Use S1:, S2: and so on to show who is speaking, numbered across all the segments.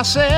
S1: hacer.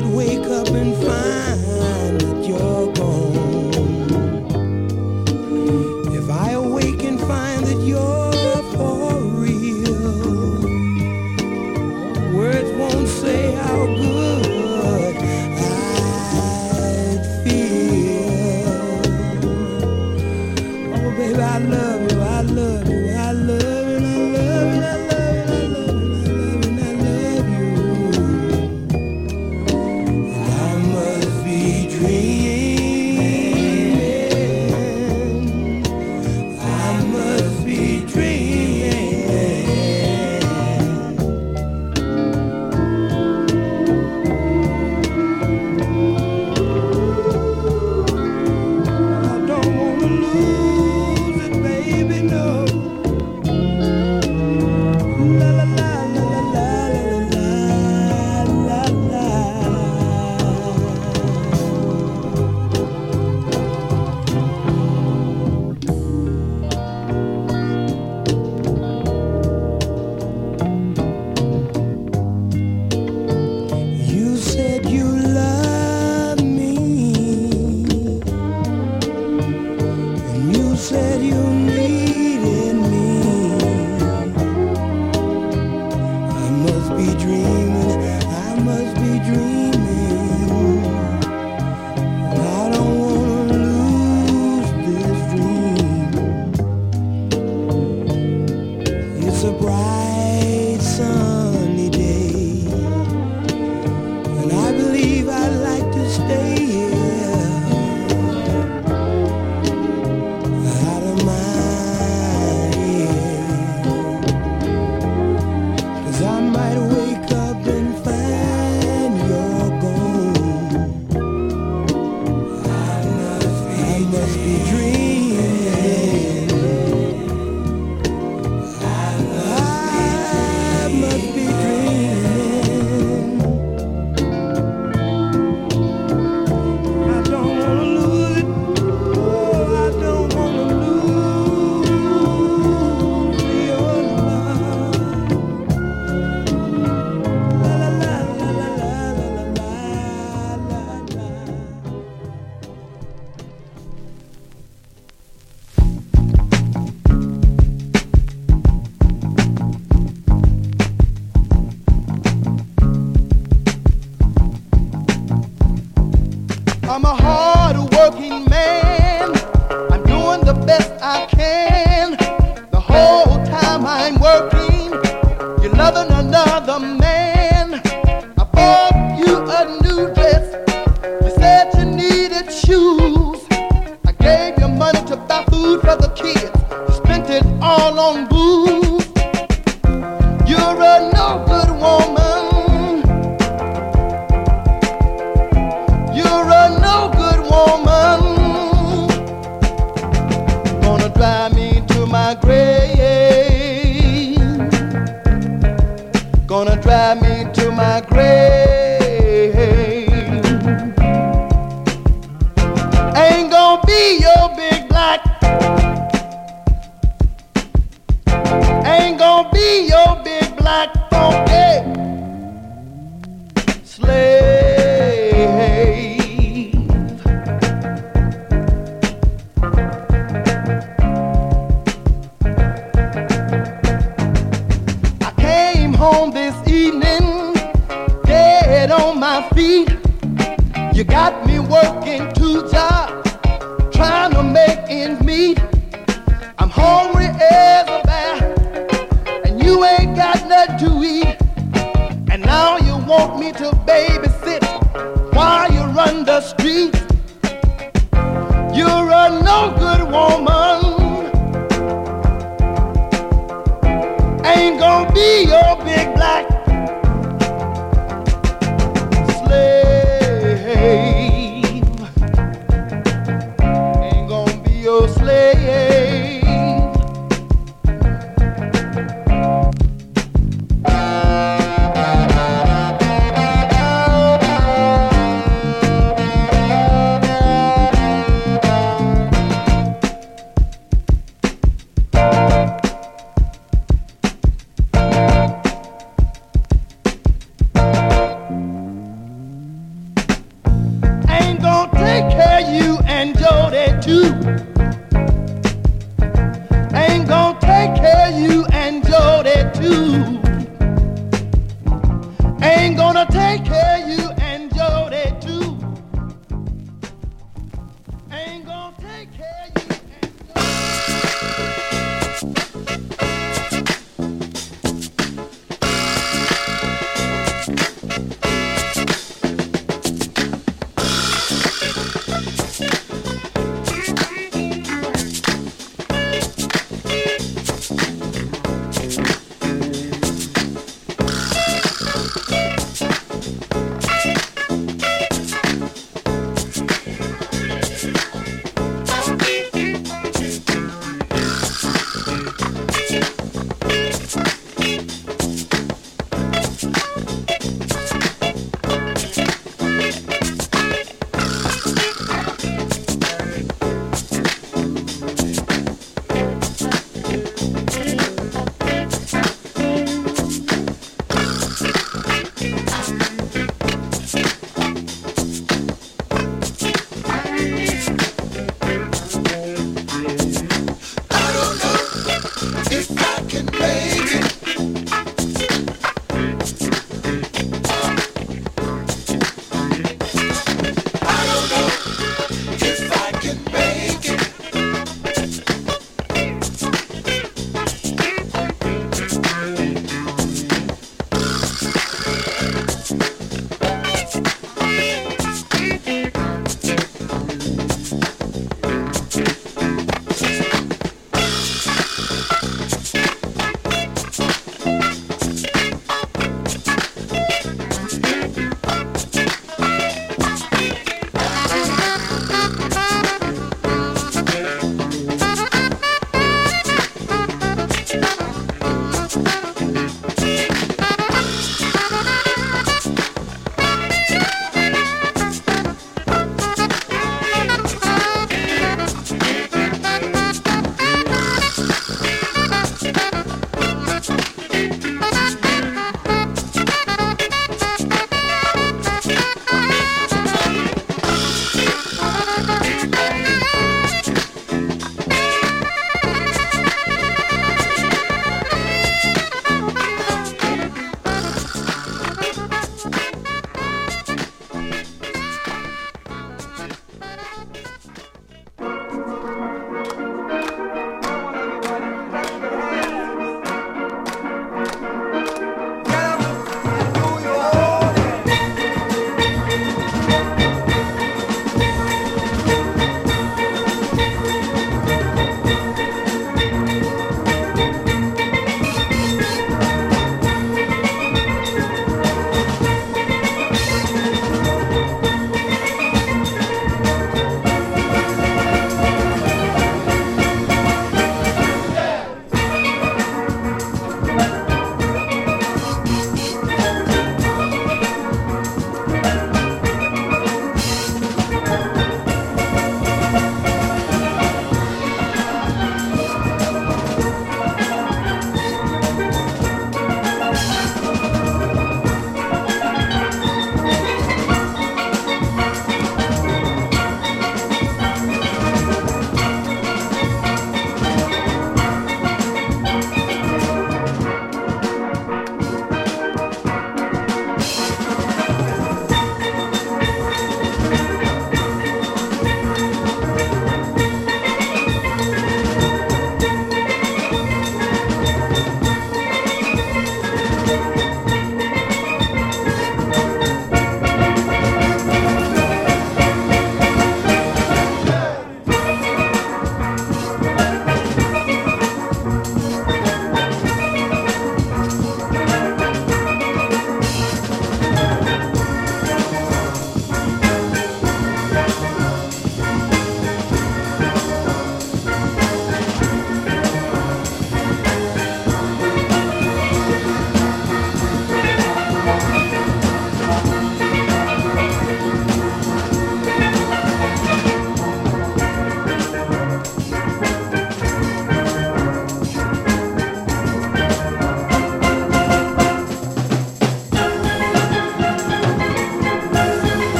S1: might wake up and find want me to babysit while you run the street. You're a no good woman.
S2: Ain't gonna
S3: be your big black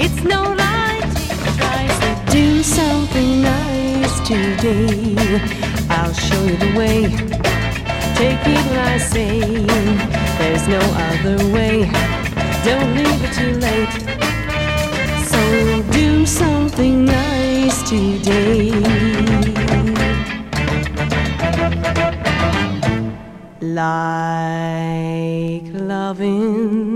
S3: It's no lie to do something nice today. I'll show you the way. Take it when I say there's no other way. Don't leave it too late. So do something nice today. Like loving